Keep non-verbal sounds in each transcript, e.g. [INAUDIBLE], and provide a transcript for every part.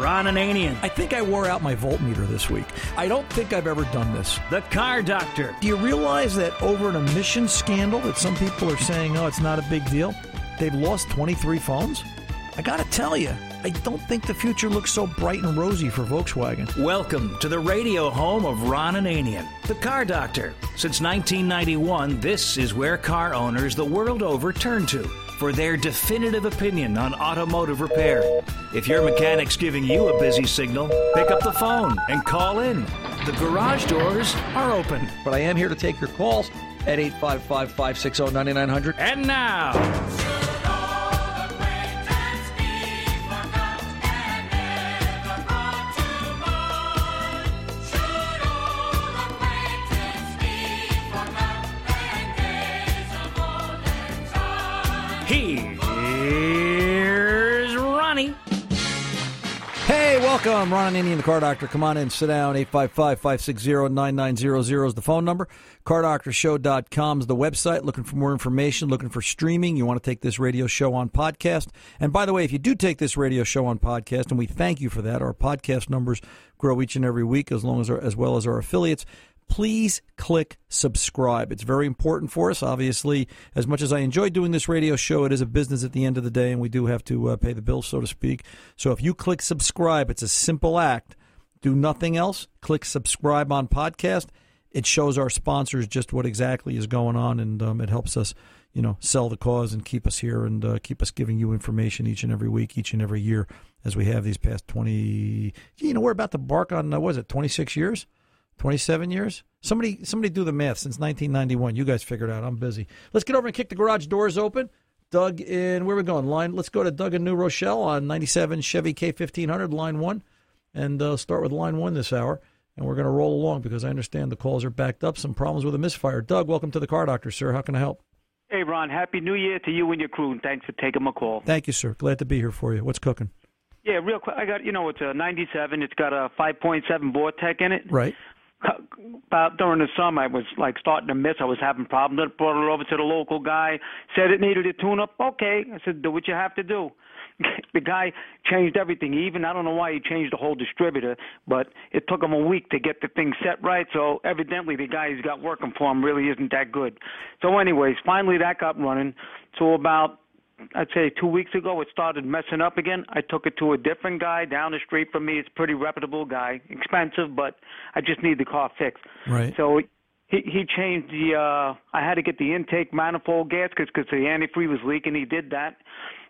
Ron Ananian. I think I wore out my voltmeter this week. I don't think I've ever done this. The Car Doctor. Do you realize that over an emissions scandal that some people are saying, oh, it's not a big deal, they've lost 23 phones? I gotta tell you, I don't think the future looks so bright and rosy for Volkswagen. Welcome to the radio home of Ron Ananian, the Car Doctor. Since 1991, this is where car owners the world over turn to for their definitive opinion on automotive repair. If your mechanic's giving you a busy signal, pick up the phone and call in. The garage doors are open. But I am here to take your calls at 855 560 9900. And now, welcome. Ron Ananian, the Car Doctor. Come on in, sit down. 855-560-9900 is the phone number. CarDoctorShow.com is the website. Looking for more information, looking for streaming. You want to take this radio show on podcast. And by the way, if you do take this radio show on podcast, and we thank you for that, our podcast numbers grow each and every week as long as our, as well as our affiliates please click subscribe. It's very important for us. Obviously, as much as I enjoy doing this radio show, it is a business at the end of the day, and we do have to uh, pay the bills, so to speak. So if you click subscribe, it's a simple act. Do nothing else. Click subscribe on podcast. It shows our sponsors just what exactly is going on, and um, it helps us, you know, sell the cause and keep us here and uh, keep us giving you information each and every week, each and every year, as we have these past twenty. You know, we're about to bark on uh, what is it, twenty six years? 27 years? Somebody somebody do the math since 1991. You guys figured out. I'm busy. Let's get over and kick the garage doors open. Doug in where are we going? Line. Let's go to Doug in New Rochelle on 97 Chevy K1500 line 1 and uh, start with line 1 this hour and we're going to roll along because I understand the calls are backed up. Some problems with a misfire. Doug, welcome to the car doctor, sir. How can I help? Hey, Ron, Happy New Year to you and your crew, and thanks for taking my call. Thank you, sir. Glad to be here for you. What's cooking? Yeah, real quick. I got, you know, it's a 97. It's got a 5.7 Vortec in it. Right. About during the summer, I was like starting to miss. I was having problems. I brought it over to the local guy. Said it needed a tune-up. Okay, I said, do what you have to do. [LAUGHS] the guy changed everything. Even I don't know why he changed the whole distributor, but it took him a week to get the thing set right. So evidently the guy he's got working for him really isn't that good. So anyways, finally that got running. So about I'd say two weeks ago it started messing up again. I took it to a different guy down the street from me. It's a pretty reputable guy, expensive, but I just need the car fixed. Right. So he he changed the. uh I had to get the intake manifold gaskets because the antifreeze was leaking. He did that.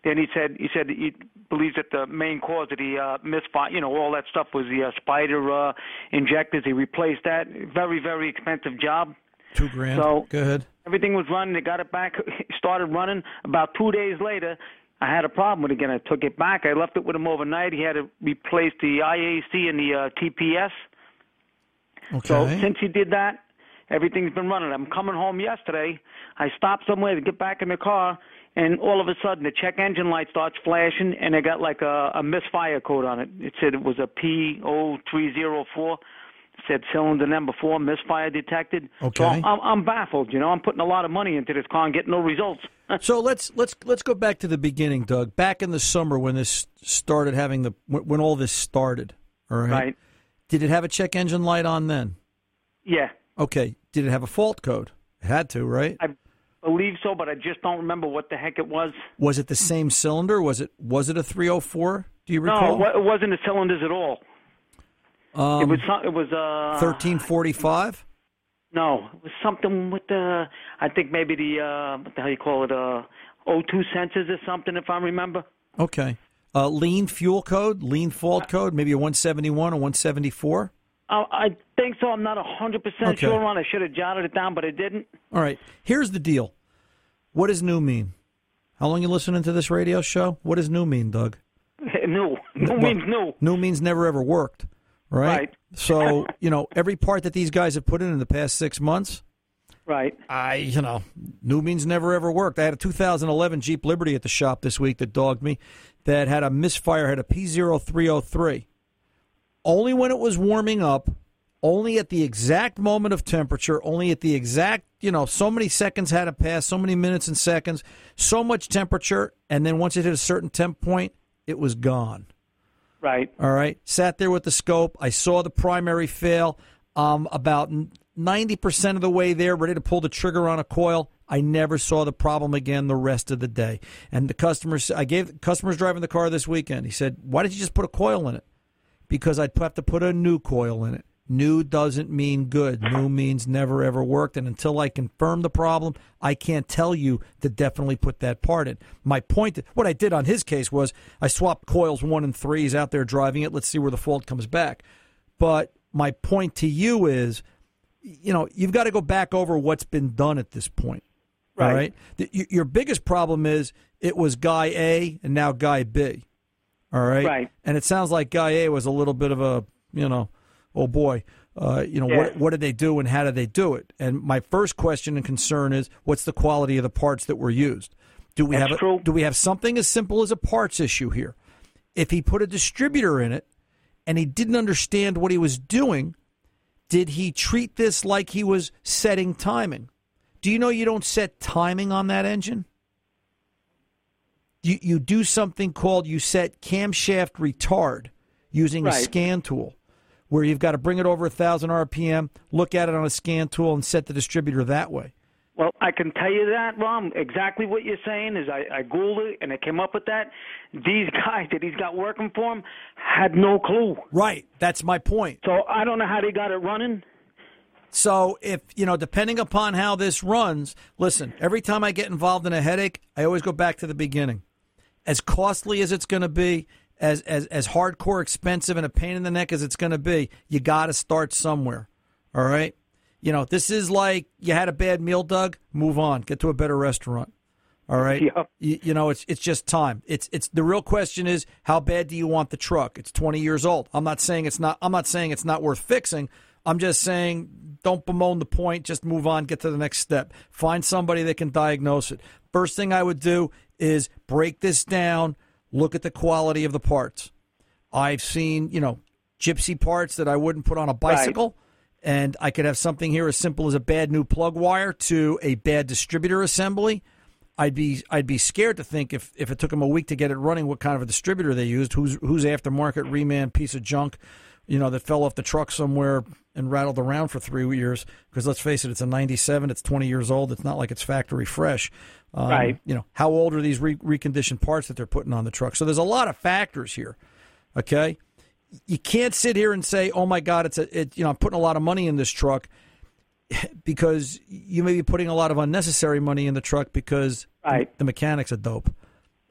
Then he said he said he believes that the main cause of the uh, misfire, you know, all that stuff was the uh, spider uh, injectors. He replaced that. Very very expensive job. Two grand. So- Go ahead. Everything was running. They got it back. [LAUGHS] Started running. About two days later, I had a problem with it again. I took it back. I left it with him overnight. He had to replace the IAC and the uh, TPS. Okay. So since he did that, everything's been running. I'm coming home yesterday. I stopped somewhere to get back in the car, and all of a sudden the check engine light starts flashing, and it got like a, a misfire code on it. It said it was a P0304. Said cylinder number four, misfire detected. Okay. So I'm, I'm baffled. You know, I'm putting a lot of money into this car and getting no results. [LAUGHS] So let's let's let's go back to the beginning, Doug. Back in the summer when this started having the when all this started, all right? Right. Did it have a check engine light on then? Yeah, Okay. Did it have a fault code? It had to, right? I believe so, but I just don't remember what the heck it was. Was it the same cylinder? Was it was it a 304? Do you No, recall? it wa- it wasn't the cylinders at all. Um, it was some- it was uh 1345. No, it was something with the. I think maybe the uh, what the hell you call it? Uh, O2 sensors or something, if I remember. Okay. Uh, lean fuel code, lean fault code, maybe a 171 or 174. Uh, I think so. I'm not a hundred percent Okay. sure on. I should have jotted it down, but I didn't. All right. Here's the deal. What does new mean? How long you listening to this radio show? What does new mean, Doug? [LAUGHS] new. New Well, means new. New means never ever worked, right? Right. So you know every part that these guys have put in in the past six months. Right. I you know new means never ever worked. I had a 2011 Jeep Liberty at the shop this week that dogged me, that had a misfire, had a P0303. Only when it was warming up, only at the exact moment of temperature, only at the exact you know so many seconds had to pass, so many minutes and seconds, so much temperature, and then once it hit a certain temp point, it was gone. Right. All right. Sat there with the scope. I saw the primary fail. Um, about 90% of the way there, ready to pull the trigger on a coil. I never saw the problem again the rest of the day. And the customers, I gave customers driving the car this weekend. He said, "Why did you just put a coil in it?" Because I'd have to put a new coil in it. New doesn't mean good. New means never ever worked. And until I confirm the problem, I can't tell you to definitely put that part in. My point, what I did on his case was I swapped coils one and three. He's out there driving it. Let's see where the fault comes back. But my point to you is, you know, you've got to go back over what's been done at this point. Right. All right. The, your biggest problem is it was guy A and now guy B. All right. Right. And it sounds like guy A was a little bit of a, you know, oh boy, uh, you know, Yeah. what what did they do and how did they do it? And my first question and concern is, what's the quality of the parts that were used? Do we That's have a, do we have something as simple as a parts issue here? If he put a distributor in it and he didn't understand what he was doing, did he treat this like he was setting timing? Do you know you don't set timing on that engine? You you do something called you set camshaft retard using a scan tool, where you've got to bring it over a thousand RPM, look at it on a scan tool, and set the distributor that way. Well, I can tell you that, Ron. Exactly what you're saying is I, I Googled it and I came up with that. These [LAUGHS] guys that he's got working for him had no clue. Right. That's my point. So I don't know how they got it running. So if you know, depending upon how this runs, listen. Every time I get involved in a headache, I always go back to the beginning. As costly as it's going to be, as as as hardcore expensive and a pain in the neck as it's going to be, you got to start somewhere. All right. You know, this is like you had a bad meal, Doug. Move on. Get to a better restaurant. All right. Yep. You, you know, it's it's just time. It's it's the real question is how bad do you want the truck? It's 20 years old. I'm not saying it's not. I'm not saying it's not worth fixing. I'm just saying don't bemoan the point. Just move on. Get to the next step. Find somebody that can diagnose it. First thing I would do is break this down. Look at the quality of the parts. I've seen you know gypsy parts that I wouldn't put on a bicycle. And I could have something here as simple as a bad new plug wire to a bad distributor assembly. I'd be I'd be scared to think if, if it took them a week to get it running, what kind of a distributor they used, who's who's aftermarket reman piece of junk, you know, that fell off the truck somewhere and rattled around for three years. Because let's face it, it's a '97, it's 20 years old. It's not like it's factory fresh. Um, Right. You know, how old are these re- reconditioned parts that they're putting on the truck? So there's a lot of factors here. Okay, you can't sit here and say, "Oh my God, it's a it, you know I'm putting a lot of money in this truck," [LAUGHS] because you may be putting a lot of unnecessary money in the truck because Right. the mechanics are dope.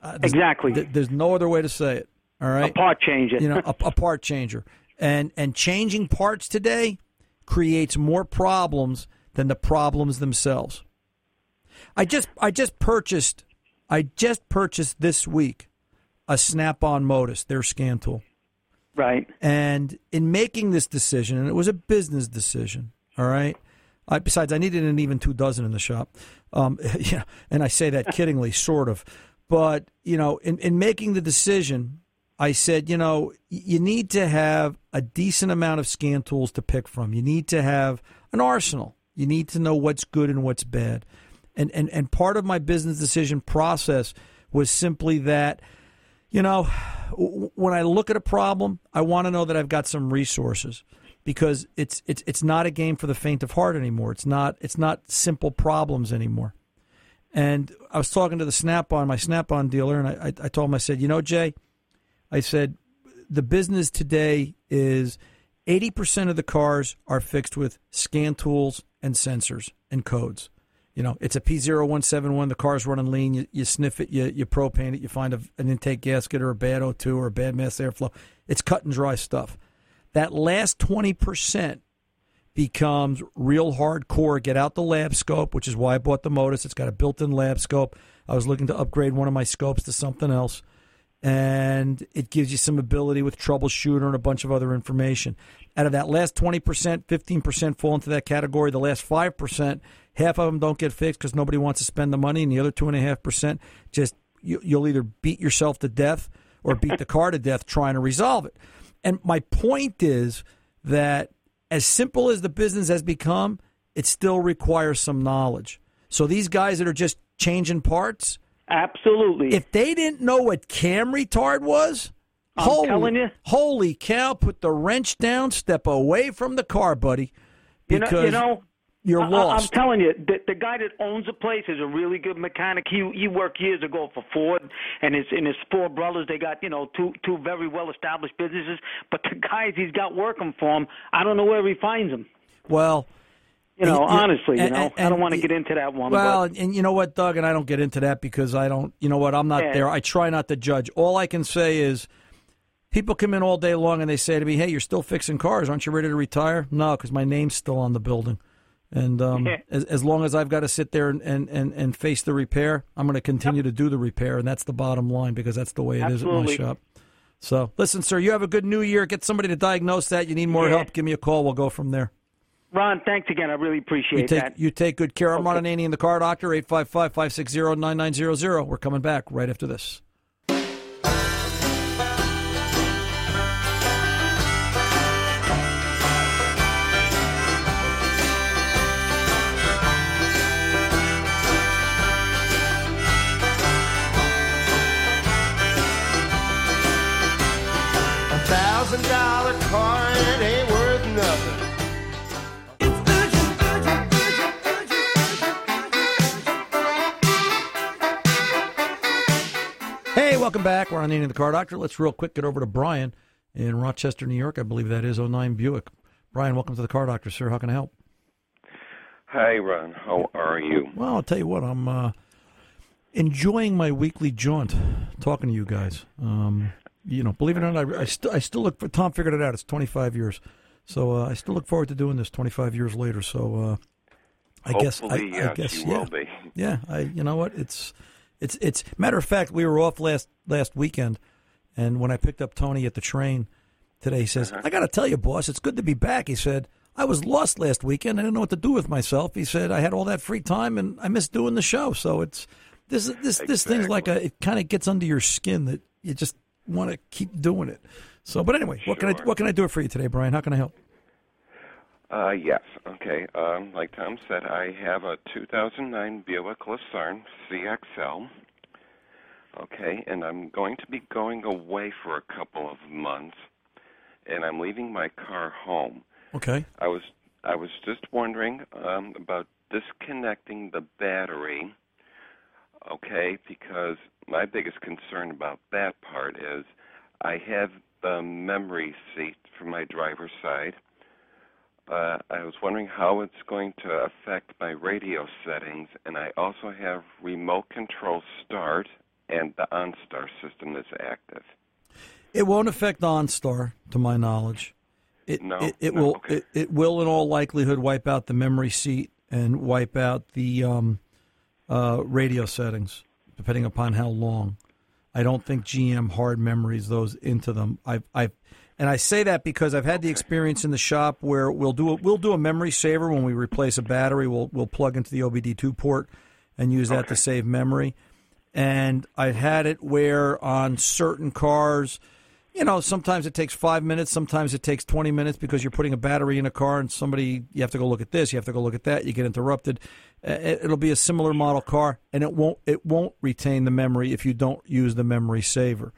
Uh, there's- Exactly. th- there's no other way to say it. All right, A part change it. you know, a, a [LAUGHS] part changer, and and changing parts today creates more problems than the problems themselves. I just I just purchased I just purchased this week a Snap-on MODIS, their scan tool. right. And in making this decision, and it was a business decision, all right. I, besides, I needed an even two dozen in the shop. Um, [LAUGHS] yeah, and I say that kiddingly, sort of. But you know, in in making the decision, I said, you know, you need to have a decent amount of scan tools to pick from. You need to have an arsenal. You need to know what's good and what's bad. And and and part of my business decision process was simply that you know, when I look at a problem, I want to know that I've got some resources because it's it's it's not a game for the faint of heart anymore. It's not it's not simple problems anymore. And I was talking to the Snap-on, my Snap-on dealer, and I, I, I told him, I said, you know, Jay, I said, the business today is 80% of the cars are fixed with scan tools and sensors and codes. You know, it's a P0171, the car's running lean, you, you sniff it, you, you propane it, you find a, an intake gasket or a bad O2 or a bad mass airflow. It's cut and dry stuff. That last 20% becomes real hardcore. Get out the lab scope, which is why I bought the MODIS. It's got a built in lab scope. I was looking to upgrade one of my scopes to something else. And it gives you some ability with troubleshooter and a bunch of other information. Out of that last 20%, 15% fall into that category. The last 5%, half of them don't get fixed because nobody wants to spend the money. And the other 2.5% just you, you'll either beat yourself to death or beat the car to death trying to resolve it. And my point is that as simple as the business has become, it still requires some knowledge. So these guys that are just changing parts, Absolutely. if they didn't know what cam retard was, I'm holy, telling you. Holy cow! Put the wrench down. Step away from the car, buddy. You know, Because you know, you're I, I- lost. I'm telling you, the, the guy that owns the place is a really good mechanic. He he worked years ago for Ford, and his and his four brothers. They got you know two two very well established businesses. But the guys he's got working for him, I don't know where he finds them. well, You know, Yeah, honestly, you and- know, and- I don't want to get into that one. Well, but, and you know what, Doug, and I don't get into that because I don't. You know what? I'm not Yeah. there. I try not to judge. All I can say is, people come in all day long and they say to me, "Hey, you're still fixing cars? Aren't you ready to retire?" No, because my name's still on the building. And um, Yeah. as, as long as I've got to sit there and, and, and, and face the repair, I'm going to continue to do the repair, and that's the bottom line because that's the way it is Absolutely. at my shop. So, listen, sir, you have a good new year. Get somebody to diagnose that. You need more Yeah. help. Give me a call. We'll go from there. Ron, thanks again. I really appreciate You take that. you take good care. I'm Ron Ananian, the car doctor, 855-560-9900. We're coming back right after this. A thousand dollar car and it ain't worth welcome back. We're on Ananian, the car doctor. Let's real quick get over to Brian in Rochester, New York. I believe that is 09 Buick. Brian, welcome to the car doctor, sir. How can I help? Hi, Ron. How are you? Well, I'll tell you what. I'm uh, enjoying my weekly jaunt, talking to you guys. Um, you know, believe it or not, I, I, st- I still look for. Tom figured it out. It's 25 years, so uh, I still look forward to doing this 25 years later. So uh, I guess I, yes, I guess yeah, yeah. I you know what? It's it's it's matter of fact. We were off last last weekend, and when I picked up Tony at the train today, he says, Uh-huh. "I got to tell you, boss, it's good to be back." He said. I was lost last weekend. I didn't know what to do with myself. He said I had all that free time and I missed doing the show. So it's this this this thing's like a it kind of gets under your skin that you just want to keep doing it. So, but anyway, what can I what can I do for you today, Brian? How can I help? Uh, yes. Okay. Um, like Tom said, I have a 2009 Buick Lucerne CXL. Okay, and I'm going to be going away for a couple of months, and I'm leaving my car home. Okay. I was I was just wondering um, about disconnecting the battery. Okay, because my biggest concern about that part is I have the memory seat for my driver's side. Uh, I was wondering how it's going to affect my radio settings, and I also have remote control start and the OnStar system that's active. It won't affect OnStar, to my knowledge. It, No? it, it No, will. okay. It, it will, in all likelihood, wipe out the memory seat and wipe out the um, uh, radio settings, depending upon how long. I don't think GM hard memories those into them. I've, I've, and I say that because I've had the experience in the shop where we'll do a, we'll do a memory saver when we replace a battery. We'll we'll plug into the OBD2 port and use that to save memory. And I've had it where on certain cars, you know, sometimes it takes five minutes, sometimes it takes 20 minutes because you're putting a battery in a car and somebody, you have to go look at this, you have to go look at that, you get interrupted. Uh, it- It'll be a similar model car and it won't, it won't retain the memory if you don't use the memory saver.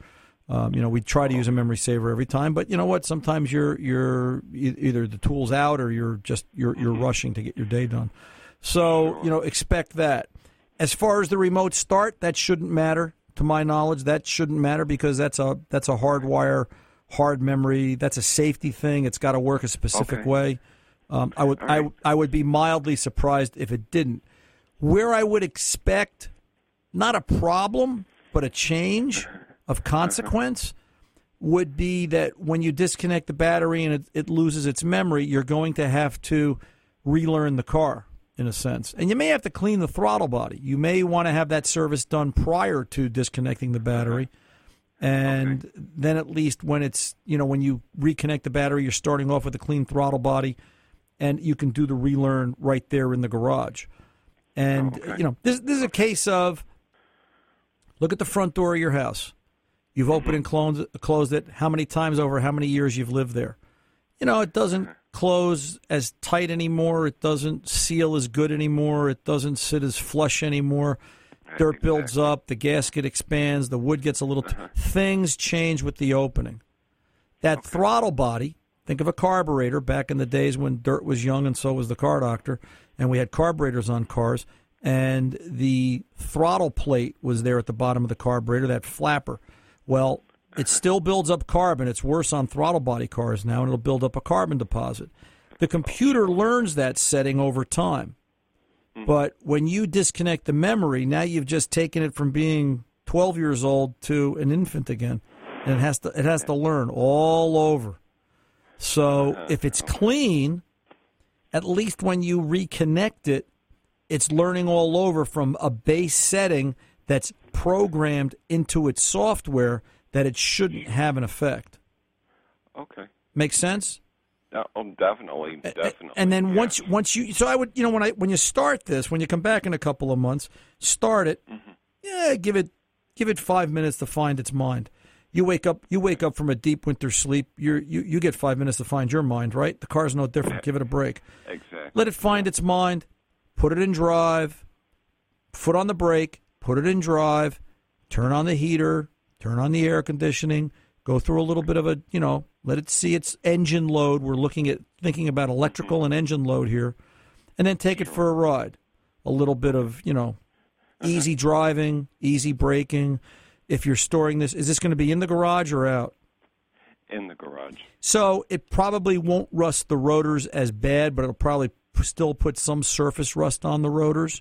Um, you know, we try to use a memory saver every time, but you know what? Sometimes you're you're either the tool's out or you're just you're you're rushing to get your day done. So you know, expect that. As far as the remote start, that shouldn't matter to my knowledge. That shouldn't matter because that's a that's a hardwire, hard memory. That's a safety thing. It's got to work a specific Okay. way. Um, I would I, right. I would be mildly surprised if it didn't. Where I would expect not a problem, but a change of consequence would be that when you disconnect the battery and it, it loses its memory, you're going to have to relearn the car in a sense. And you may have to clean the throttle body. You may want to have that service done prior to disconnecting the battery. And then at least when it's, you know, when you reconnect the battery, you're starting off with a clean throttle body and you can do the relearn right there in the garage. And, Okay. you know, this, this is a case of look at the front door of your house. You've mm-hmm. opened and closed, closed it. How many times over how many years you've lived there? You know, it doesn't mm-hmm. close as tight anymore. It doesn't seal as good anymore. It doesn't sit as flush anymore. dirt builds up, the gasket expands, the wood gets a little. T- things change with the opening. That throttle body. Think of a carburetor back in the days when dirt was young, and so was the car doctor, and we had carburetors on cars, and the throttle plate was there at the bottom of the carburetor, that flapper. Well, it still builds up carbon. It's worse on throttle body cars now, and it'll build up a carbon deposit. The computer learns that setting over time. Hmm. But when you disconnect the memory, now you've just taken it from being 12 years old to an infant again, and it has to it has to learn all over. So if it's [LAUGHS] clean, at least when you reconnect it, it's learning all over from a base setting that's programmed into its software that it shouldn't have an effect. Okay. Make sense? Uh, oh, definitely, definitely. And then yeah. once once you so I would you know when I when you start this when you come back in a couple of months start it Mm-hmm. yeah give it give it five minutes to find its mind you wake up you wake up from a deep winter sleep you you you get five minutes to find your mind right the car's no different give it a break exactly. let it find its mind put it in drive foot on the brake put it in drive turn on the heater turn on the air conditioning go through a little bit of a you know let it see its engine load. We're looking at thinking about electrical and engine load here and then take it for a ride. A little bit of you know uh-huh. easy driving easy braking. If you're storing this is this going to be in the garage or out? In the garage. so it probably won't rust the rotors as bad, but it'll probably still put some surface rust on the rotors.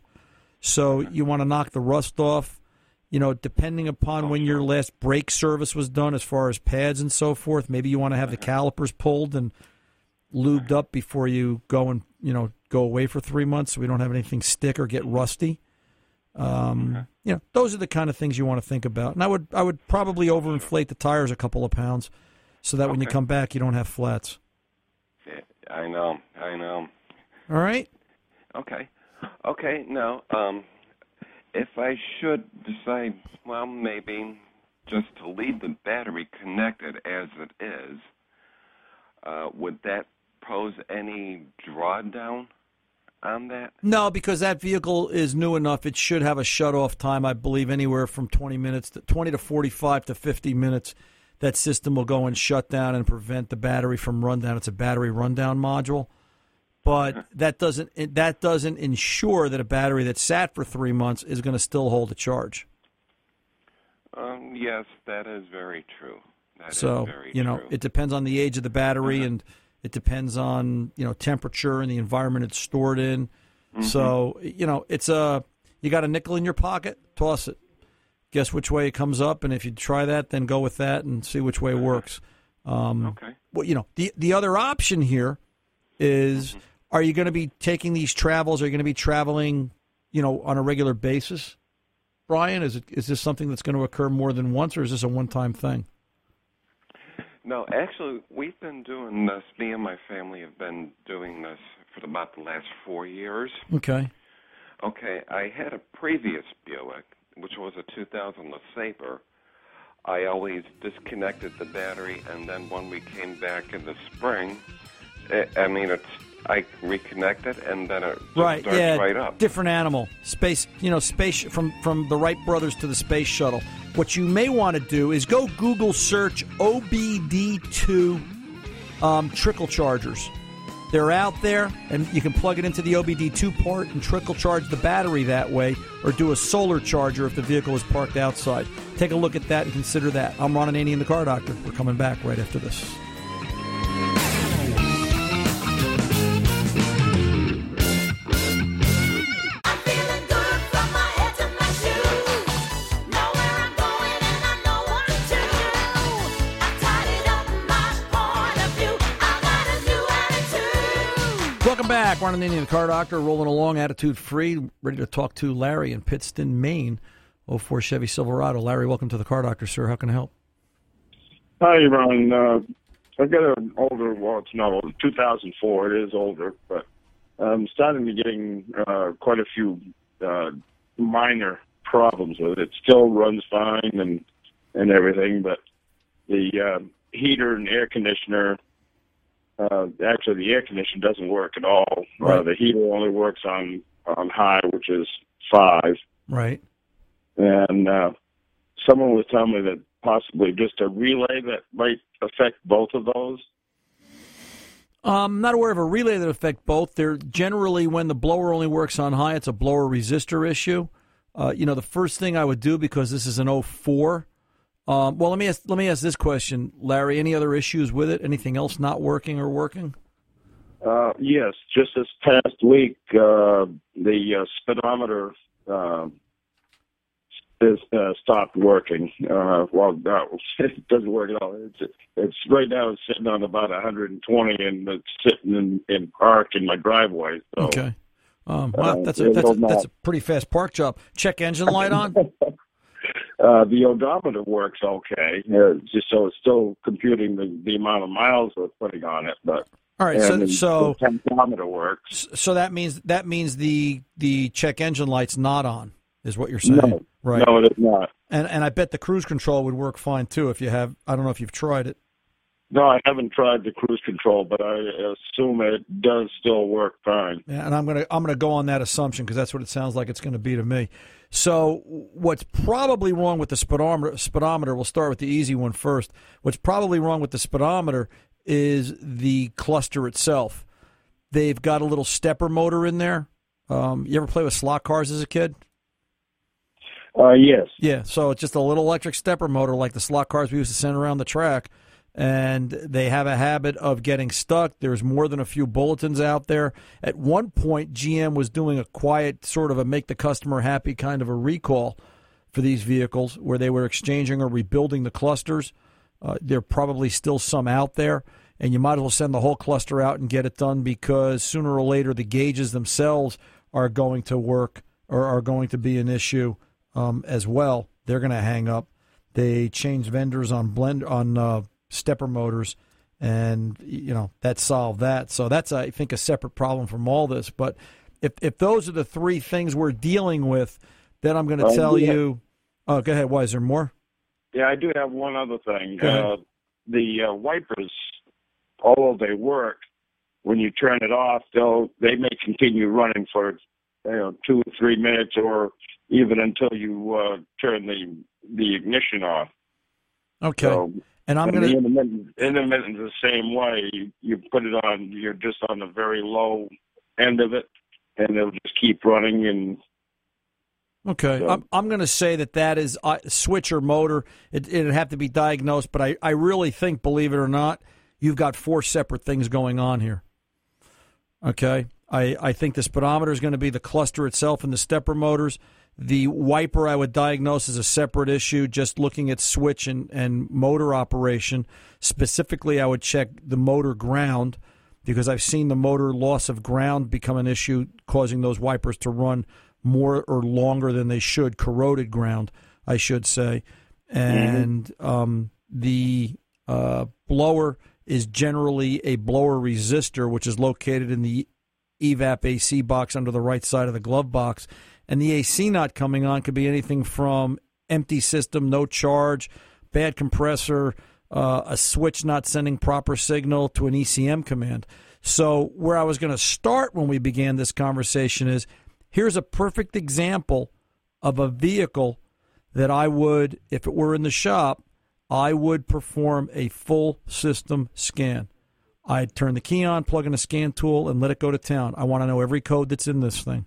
So you want to knock the rust off. You know, depending upon when your last brake service was done, as far as pads and so forth, maybe you want to have the calipers pulled and lubed up before you go and you know go away for three months, so we don't have anything stick or get rusty. Um, You know, those are the kind of things you want to think about. And I would I would probably overinflate the tires a couple of pounds, so that when you come back, you don't have flats. I know, I know. All right. Okay. Okay, now, um, if I should decide, well, maybe just to leave the battery connected as it is, uh, would that pose any drawdown on that? No, because that vehicle is new enough. It should have a shut off time, I believe, anywhere from 20 minutes to 20 to 45 to 50 minutes. That system will go and shut down and prevent the battery from rundown. It's a battery rundown module. But that doesn't that doesn't ensure that a battery that sat for three months is going to still hold a charge. Um, yes, that is very true. That is so very you know true. it depends on the age of the battery and it depends on you know temperature and the environment it's stored in Mm-hmm. so you know it's a you got a nickel in your pocket toss it guess which way it comes up and if you try that then go with that and see which way it works um, Okay. well you know the the other option here is Mm-hmm. Are you going to be taking these travels are you going to be traveling you know on a regular basis Brian is it is this something that's going to occur more than once or is this a one time thing No, actually, we've been doing this. Me and my family have been doing this for about the last four years. okay Okay, I had a previous Buick, which was a 2000 LeSabre. I always disconnected the battery, and then when we came back in the spring, it, I mean, it's I reconnect it, and then it right starts yeah right up. different animal. Space you know space from from the wright brothers to the space shuttle. What you may want to do is go google search obd2 um, trickle chargers. They're out there and you can plug it into the obd2 port and trickle charge the battery that way or do a solar charger if the vehicle is parked outside. Take a look at that and consider that. I'm ron and Annie Ananian, the car doctor. We're coming back right after this Ron and the car doctor, rolling along, attitude free, ready to talk to Larry in Pittston, Maine. 04 Chevy Silverado. Larry, welcome to the car doctor, sir. How can I help? Hi, Ron. Uh, I've got an older, well, it's not old, 2004. It is older, but I'm starting to getting uh, quite a few uh, minor problems with it. It still runs fine and and everything, but the uh, heater and air conditioner, uh, actually, the air conditioner doesn't work at all. Uh, the heater only works on on high, which is five Right. and uh, someone was telling me that possibly just a relay that might affect both of those. Um, I'm not aware of a relay that affect both. They're generally when the blower only works on high, it's a blower resistor issue. Uh, you know, the first thing I would do because this is an 04. Um, well, let me ask, let me ask this question, Larry. Any other issues with it? Anything else not working or working? Uh, yes, just this past week, uh, the uh, speedometer uh, is uh, stopped working. Uh, well, no, [LAUGHS] it doesn't work at all. It's, it's right now it's sitting on about 120, and it's sitting in, in park in my driveway. So, Okay. Um, wow, Uh, that's a that's a, that's a pretty fast park job. Check engine light on. [LAUGHS] Uh, the odometer works okay, uh, just so it's still computing the, the amount of miles we're putting on it, but All right. So the, so the tempometer works. so that means that means the the check engine light's not on, is what you're saying, No, right? no, it is not. And and I bet the cruise control would work fine too if you have. I don't know if you've tried it. No, I haven't tried the cruise control, but I assume it does still work fine. Yeah, and I'm gonna I'm gonna go on that assumption because that's what it sounds like it's going to be to me. So what's probably wrong with the speedometer? Speedometer. We'll start with the easy one first. What's probably wrong with the speedometer is the cluster itself. They've got a little stepper motor in there. Um, you ever play with slot cars as a kid? Uh, yes. Yeah, so it's just a little electric stepper motor like the slot cars we used to send around the track. And they have a habit of getting stuck. There's more than a few bulletins out there. At one point, GM was doing a quiet, sort of a make the customer happy kind of a recall for these vehicles where they were exchanging or rebuilding the clusters. Uh, there are probably still some out there, and you might as well send the whole cluster out and get it done because sooner or later the gauges themselves are going to work or are going to be an issue um, as well. They're going to hang up. They changed vendors on blend on uh, stepper motors, and you know that solved that. So that's I think a separate problem from all this. But if if those are the three things we're dealing with, then I'm going to Uh, tell yeah. you. Oh, go ahead. Why is there more? Yeah, I do have one other thing. Uh, the uh, wipers, although they work, when you turn it off, they'll they may continue running for you know two or three minutes, or even until you uh, turn the the ignition off. Okay, So, and I'm going the to. intermittent, intermittent the same way. You, you put it on, you're just on the very low end of it, and it'll just keep running. And Okay, So- I'm, I'm going to say that that is uh, switcher motor. It, it'd have to be diagnosed, but I, I really think, believe it or not, you've got four separate things going on here. Okay, I, I think the speedometer is going to be the cluster itself and the stepper motors. The wiper I would diagnose as a separate issue, just looking at switch and, and motor operation. Specifically, I would check the motor ground because I've seen the motor loss of ground become an issue, causing those wipers to run more or longer than they should, corroded ground, I should say. And um, the uh, blower is generally a blower resistor, which is located in the evap AC box under the right side of the glove box. And the AC not coming on could be anything from empty system, no charge, bad compressor, uh, a switch not sending proper signal to an ECM command. So, where I was going to start when we began this conversation is here's a perfect example of a vehicle that I would, if it were in the shop, I would perform a full system scan. I'd turn the key on, plug in a scan tool, and let it go to town. I want to know every code that's in this thing.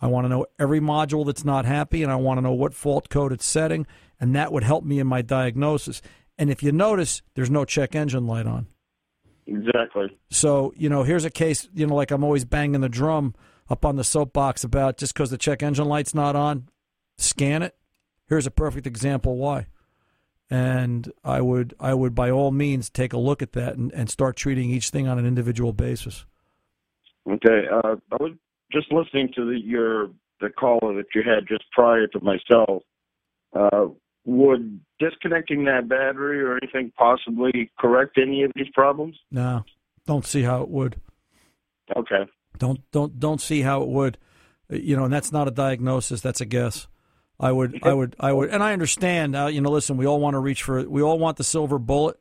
I want to know every module that's not happy, and I want to know what fault code it's setting, and that would help me in my diagnosis. And if you notice, there's no check engine light on. exactly, So, you know, here's a case, you know, like I'm always banging the drum up on the soapbox about just because the check engine light's not on, scan it. Here's a perfect example why. And I would I would by all means take a look at that and, and start treating each thing on an individual basis. okay. Uh, I was just listening to the, your the caller that you had just prior to myself. Uh, would disconnecting that battery or anything possibly correct any of these problems? No, don't see how it would. Okay. Don't don't don't see how it would. Uh, You know, and that's not a diagnosis. That's a guess. I would I would I would, and I understand. Uh, you know, listen, we all want to reach for we all want the silver bullet,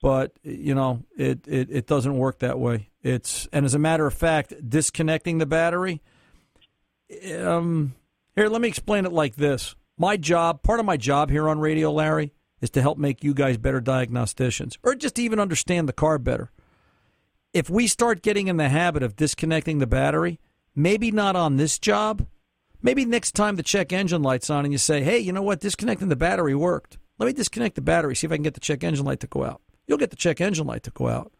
but you know, it it it doesn't work that way. It's and as a matter of fact, disconnecting the battery. Um, here, let me explain it like this. my job, part of my job here on Radio Larry, is to help make you guys better diagnosticians or just even understand the car better. If we start getting in the habit of disconnecting the battery, maybe not on this job, maybe next time the check engine light's on and you say, hey, you know what, disconnecting the battery worked. Let me disconnect the battery, see if I can get the check engine light to go out. You'll get the check engine light to go out.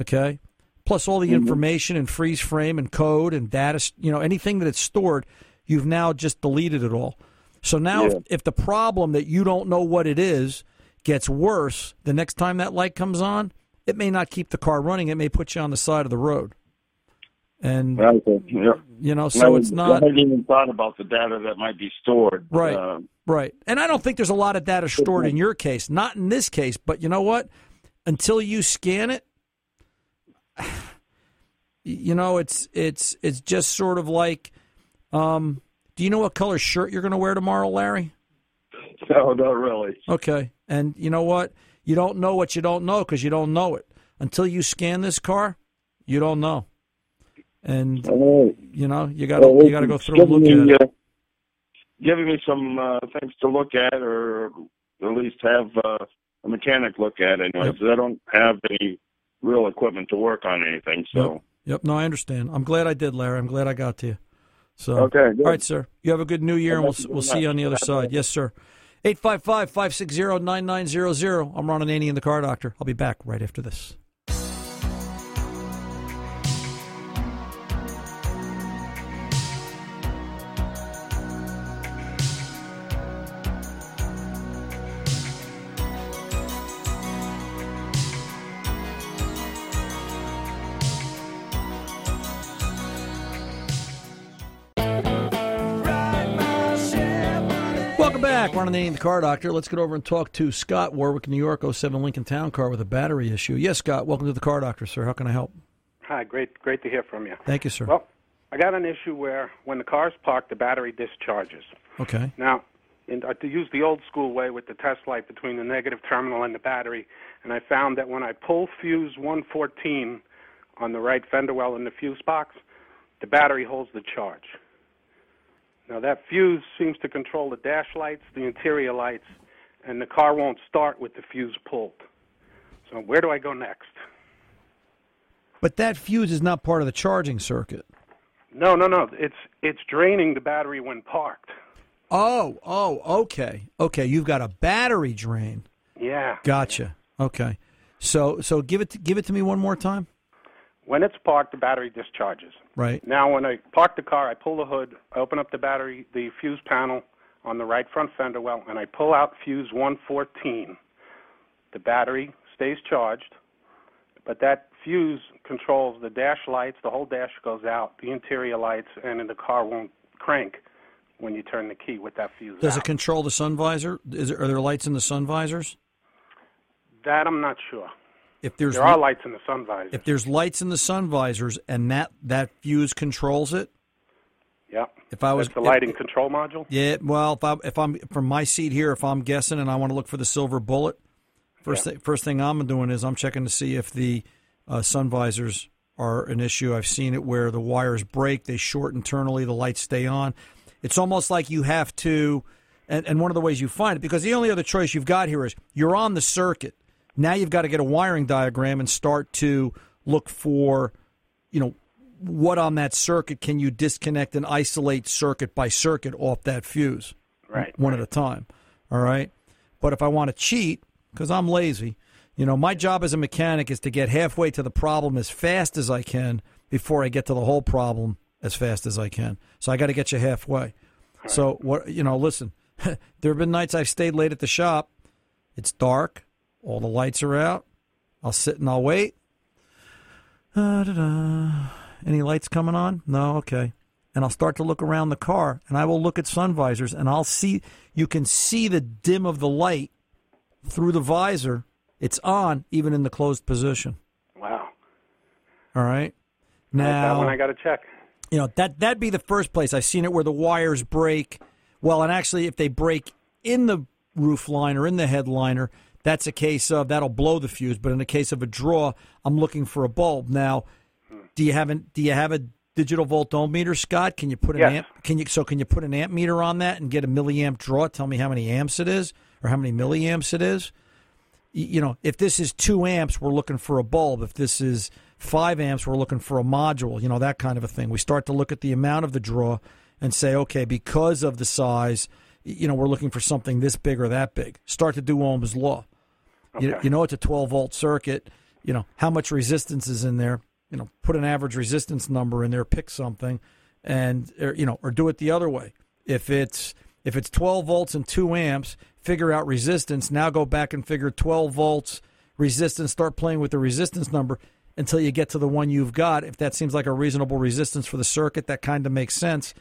Okay? Plus all the information and freeze frame and code and data, you know, anything that it's stored, you've now just deleted it all. So now, if, if the problem that you don't know what it is gets worse, the next time that light comes on, it may not keep the car running. It may put you on the side of the road. And, Okay. Yeah. you know, so it's not. I hadn't even thought about the data that might be stored. Right. Uh, Right. And I don't think there's a lot of data stored in your case. Not in this case, but you know what? Until you scan it, you know, it's it's it's just sort of like um do you know what color shirt you're going to wear tomorrow, Larry? [LAUGHS] no, not really. Okay. And you know what? You don't know what you don't know because you don't know it. Until you scan this car, you don't know. And right. you know, you got to Well, you got to go through and look me, at it. uh, giving me some uh, things to look at, or at least have uh, a mechanic look at. Anyway, Yep. I don't have any real equipment to work on anything. So Yep. No, I understand. I'm glad I did, Larry. I'm glad I got to you. So, Okay, good. all right, sir. You have a good New Year, and we'll we'll see you on the other side. Yes, sir. 855-560-9900. I'm Ron Ananian, the Car Doctor. I'll be back right after this. Welcome back. Ron Ananian, the Car Doctor. Let's get over and talk to Scott Warwick, New York, 07 Lincoln Town Car with a battery issue. Yes, Scott. Welcome to the Car Doctor, sir. How can I help? Hi, great, great to hear from you. Thank you, sir. Well, I got an issue where when the car's parked, the battery discharges. okay. Now, in, uh, to use the old school way with the test light between the negative terminal and the battery, and I found that when I pull fuse 114 on the right fender well in the fuse box, the battery holds the charge. Now, that fuse seems to control the dash lights, the interior lights, and the car won't start with the fuse pulled. So, where do I go next? But that fuse is not part of the charging circuit. No, no, no. It's it's draining the battery when parked. Oh, oh, okay. Okay, you've got a battery drain. Yeah. Gotcha. Okay. So so give it to, give it to me one more time. When it's parked, the battery discharges. Right. Now, when I park the car, I pull the hood, I open up the battery, the fuse panel on the right front fender well, and I pull out fuse 114. The battery stays charged, but that fuse controls the dash lights. The whole dash goes out, the interior lights, and then the car won't crank when you turn the key with that fuse Does out. it control the sun visor? Is there, are there lights in the sun visors? that I'm not sure. If there's There are lights in the sun visor. if there's lights in the sun visors and that that fuse controls it, yeah. if I was That's the lighting control module. Yeah, well, if I if I'm from my seat here, if I'm guessing and I want to look for the silver bullet, first Yeah. thing first thing I'm doing is I'm checking to see if the uh, sun visors are an issue. I've seen it where the wires break, they short internally, the lights stay on. It's almost like you have to, and, and one of the ways you find it because the only other choice you've got here is you're on the circuit. Now you've got to get a wiring diagram and start to look for, you know, what on that circuit can you disconnect and isolate circuit by circuit off that fuse Right. one at a time. All right. But if I want to cheat, because I'm lazy, you know, my job as a mechanic is to get halfway to the problem as fast as I can before I get to the whole problem as fast as I can. So I got to get you halfway. So what you know, listen, [LAUGHS] there have been nights I've stayed late at the shop. It's dark, all the lights are out. I'll sit and I'll wait. Uh. Any lights coming on? No, okay. And I'll start to look around the car and I will look at sun visors and I'll see you can see the dim of the light through the visor. It's on even in the closed position. Wow. All right. that Now one I got to check. you know that that'd be the first place I've seen it where the wires break. Well, and actually, if they break in the roof line or in the headliner, that's a case of that'll blow the fuse. But in the case of a draw, I'm looking for a bulb. Now, do you have an, do you have a digital volt ohm meter, Scott? Can you put an Yes. amp? Can you so can you put an amp meter on that and get a milliamp draw? Tell me how many amps it is or how many milliamps it is. You know, if this is two amps, we're looking for a bulb. If this is five amps, we're looking for a module. You know, that kind of a thing. We start to look at the amount of the draw and say, okay, because of the size, you know, we're looking for something this big or that big. Start to do Ohm's law. You, you know, it's a 12 volt circuit. You know, how much resistance is in there? You know, put an average resistance number in there, pick something, and or, you know, or do it the other way. If it's if it's 12 volts and two amps, figure out resistance. Now go back and figure 12 volts resistance. Start playing with the resistance number until you get to the one you've got. If that seems like a reasonable resistance for the circuit, that kind of makes sense.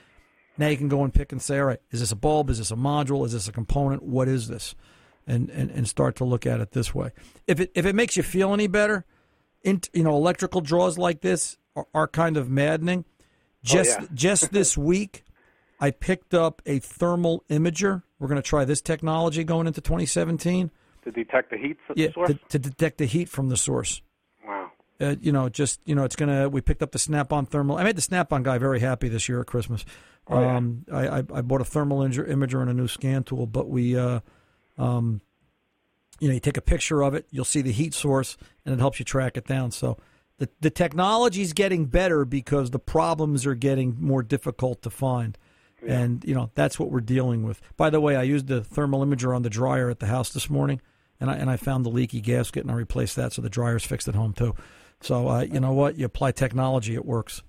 Now you can go and pick and say, all right, is this a bulb? Is this a module? Is this a component? What is this? And, and, and start to look at it this way. If it if it makes you feel any better, in, you know, electrical draws like this are, are kind of maddening. Just yeah. [LAUGHS] just this week, I picked up a thermal imager. We're going to try this technology going into 2017. To detect the heat Yeah, source? to, to detect the heat from the source. Wow. Uh, you know, just you know, it's gonna. We picked up the Snap-on thermal. I made the Snap-on guy very happy this year at Christmas. Oh, yeah. um, I, I I bought a thermal imager, imager and a new scan tool, but we, uh, um, you know, you take a picture of it, you'll see the heat source, and it helps you track it down. So the the technology is getting better because the problems are getting more difficult to find. And you know that's what we're dealing with. By the way, I used the thermal imager on the dryer at the house this morning, and I and I found the leaky gasket, and I replaced that, so the dryer's fixed at home too. So uh, you know what? You apply technology, it works.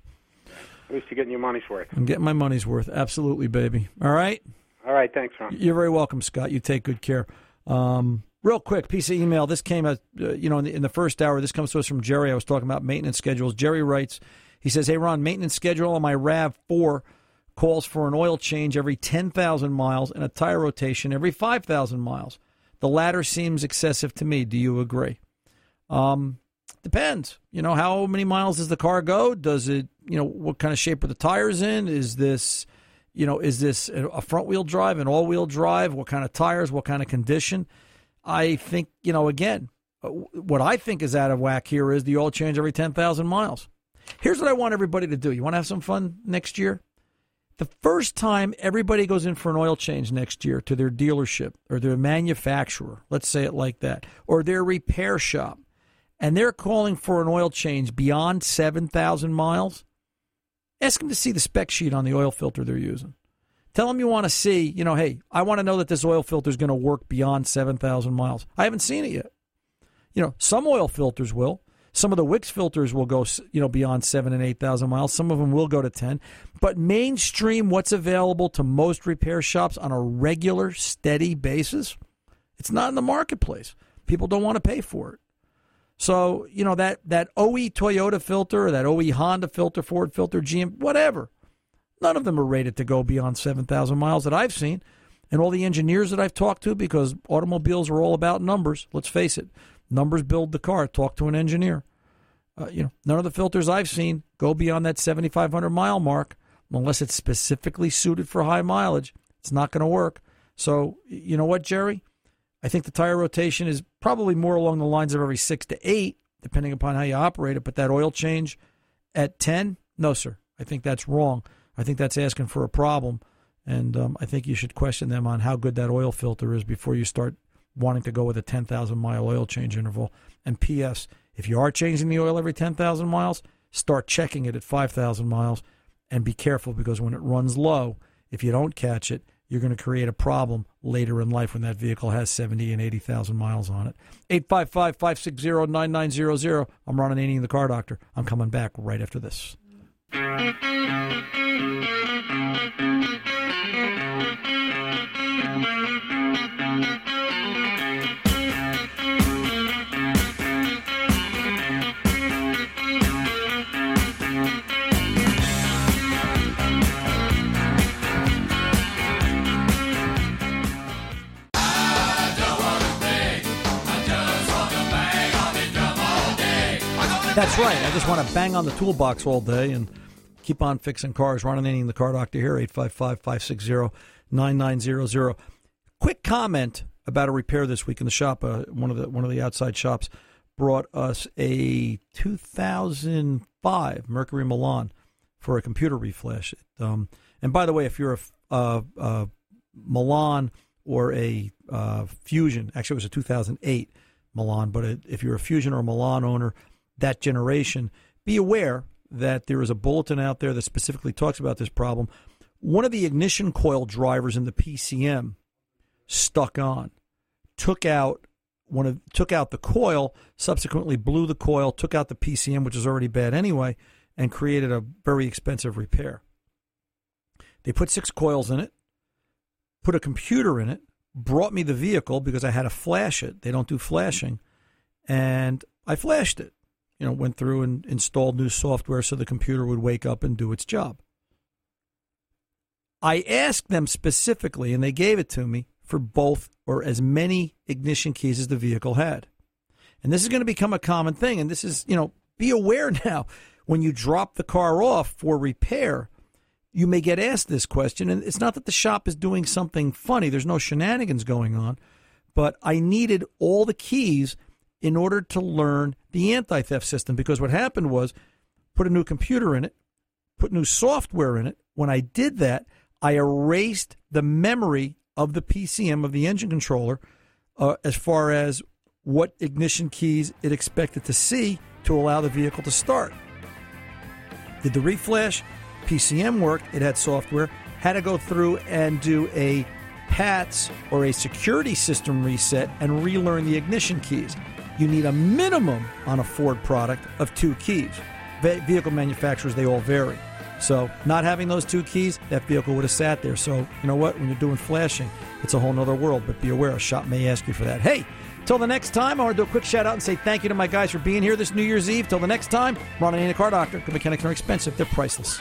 At least you're getting your money's worth. I'm getting my money's worth. Absolutely, baby. All right. All right. Thanks, Ron. You're very welcome, Scott. You take good care. Um, real quick, piece of email. This came uh, you know, in the, in the first hour. This comes to us from Jerry. I was talking about maintenance schedules. Jerry writes, he says, "Hey Ron, maintenance schedule on my Rav Four calls for an oil change every ten thousand miles and a tire rotation every five thousand miles. The latter seems excessive to me. Do you agree?" Um, depends. You know, how many miles does the car go? Does it, you know, what kind of shape are the tires in? Is this, you know, is this a front wheel drive, an all wheel drive? What kind of tires? What kind of condition? I think, you know, again, uh, what I think is out of whack here is the oil change every 10,000 miles. Here's what I want everybody to do. You want to have some fun next year? The first time everybody goes in for an oil change next year to their dealership or their manufacturer, let's say it like that, or their repair shop, and they're calling for an oil change beyond 7,000 miles, ask them to see the spec sheet on the oil filter they're using. Tell them you want to see, you know, hey, I want to know that this oil filter is going to work beyond 7,000 miles. I haven't seen it yet. You know, some oil filters will. Some of the Wix filters will go, you know, beyond seven and 8,000 miles. Some of them will go to 10. But mainstream, what's available to most repair shops on a regular, steady basis, it's not in the marketplace. People don't want to pay for it. So, you know, that, that OE Toyota filter, or that OE Honda filter, Ford filter, GM, whatever, none of them are rated to go beyond 7,000 miles that I've seen. And all the engineers that I've talked to, because automobiles are all about numbers, let's face it, numbers build the car. Talk to an engineer. Uh, you know, none of the filters I've seen go beyond that 7,500 mile mark unless it's specifically suited for high mileage. It's not going to work. So, you know what, Jerry? I think the tire rotation is probably more along the lines of every six to eight, depending upon how you operate it. But that oil change at 10, no, sir. I think that's wrong. I think that's asking for a problem. And um, I think you should question them on how good that oil filter is before you start wanting to go with a 10,000 mile oil change interval. And P.S., if you are changing the oil every 10,000 miles, start checking it at 5,000 miles and be careful because when it runs low, if you don't catch it, you're going to create a problem later in life when that vehicle has 70 and 80,000 miles on it. 855 560 9900. I'm Ron Ananian, the car doctor. I'm coming back right after this. That's right. I just want to bang on the toolbox all day and keep on fixing cars. Ron Ananian, the car doctor here, 855 560 9900. Quick comment about a repair this week in the shop. Uh, one of the one of the outside shops brought us a 2005 Mercury Milan for a computer reflash. Um, and by the way, if you're a, uh, Milan or a uh, Fusion, actually it was a 2008 Milan, but if you're a Fusion or a Milan owner, that generation, be aware that there is a bulletin out there that specifically talks about this problem. One of the ignition coil drivers in the PCM stuck on, took out one of took out the coil, subsequently blew the coil, took out the PCM, which is already bad anyway, and created a very expensive repair. They put six coils in it, put a computer in it, brought me the vehicle because I had to flash it. They don't do flashing, and I flashed it. You know, went through and installed new software so the computer would wake up and do its job. I asked them specifically, and they gave it to me for both or as many ignition keys as the vehicle had. And this is going to become a common thing. And this is, you know, be aware [LAUGHS] now when you drop the car off for repair, you may get asked this question. And it's not that the shop is doing something funny, there's no shenanigans going on, but I needed all the keys in order to learn the anti theft system because what happened was put a new computer in it, put new software in it. When I did that, I erased the memory of the PCM of the engine controller uh, as far as what ignition keys it expected to see to allow the vehicle to start. Did the reflash PCM work? It had software. Had to go through and do a PATS or a security system reset and relearn the ignition keys. You need a minimum on a Ford product of two keys. Ve- vehicle manufacturers, they all vary. So, not having those two keys, that vehicle would have sat there. So, you know what? When you're doing flashing, it's a whole nother world, but be aware a shop may ask you for that. Hey, till the next time, I want to do a quick shout out and say thank you to my guys for being here this New Year's Eve. Till the next time, Ron Ananian Car Doctor. Good mechanics are expensive, they're priceless.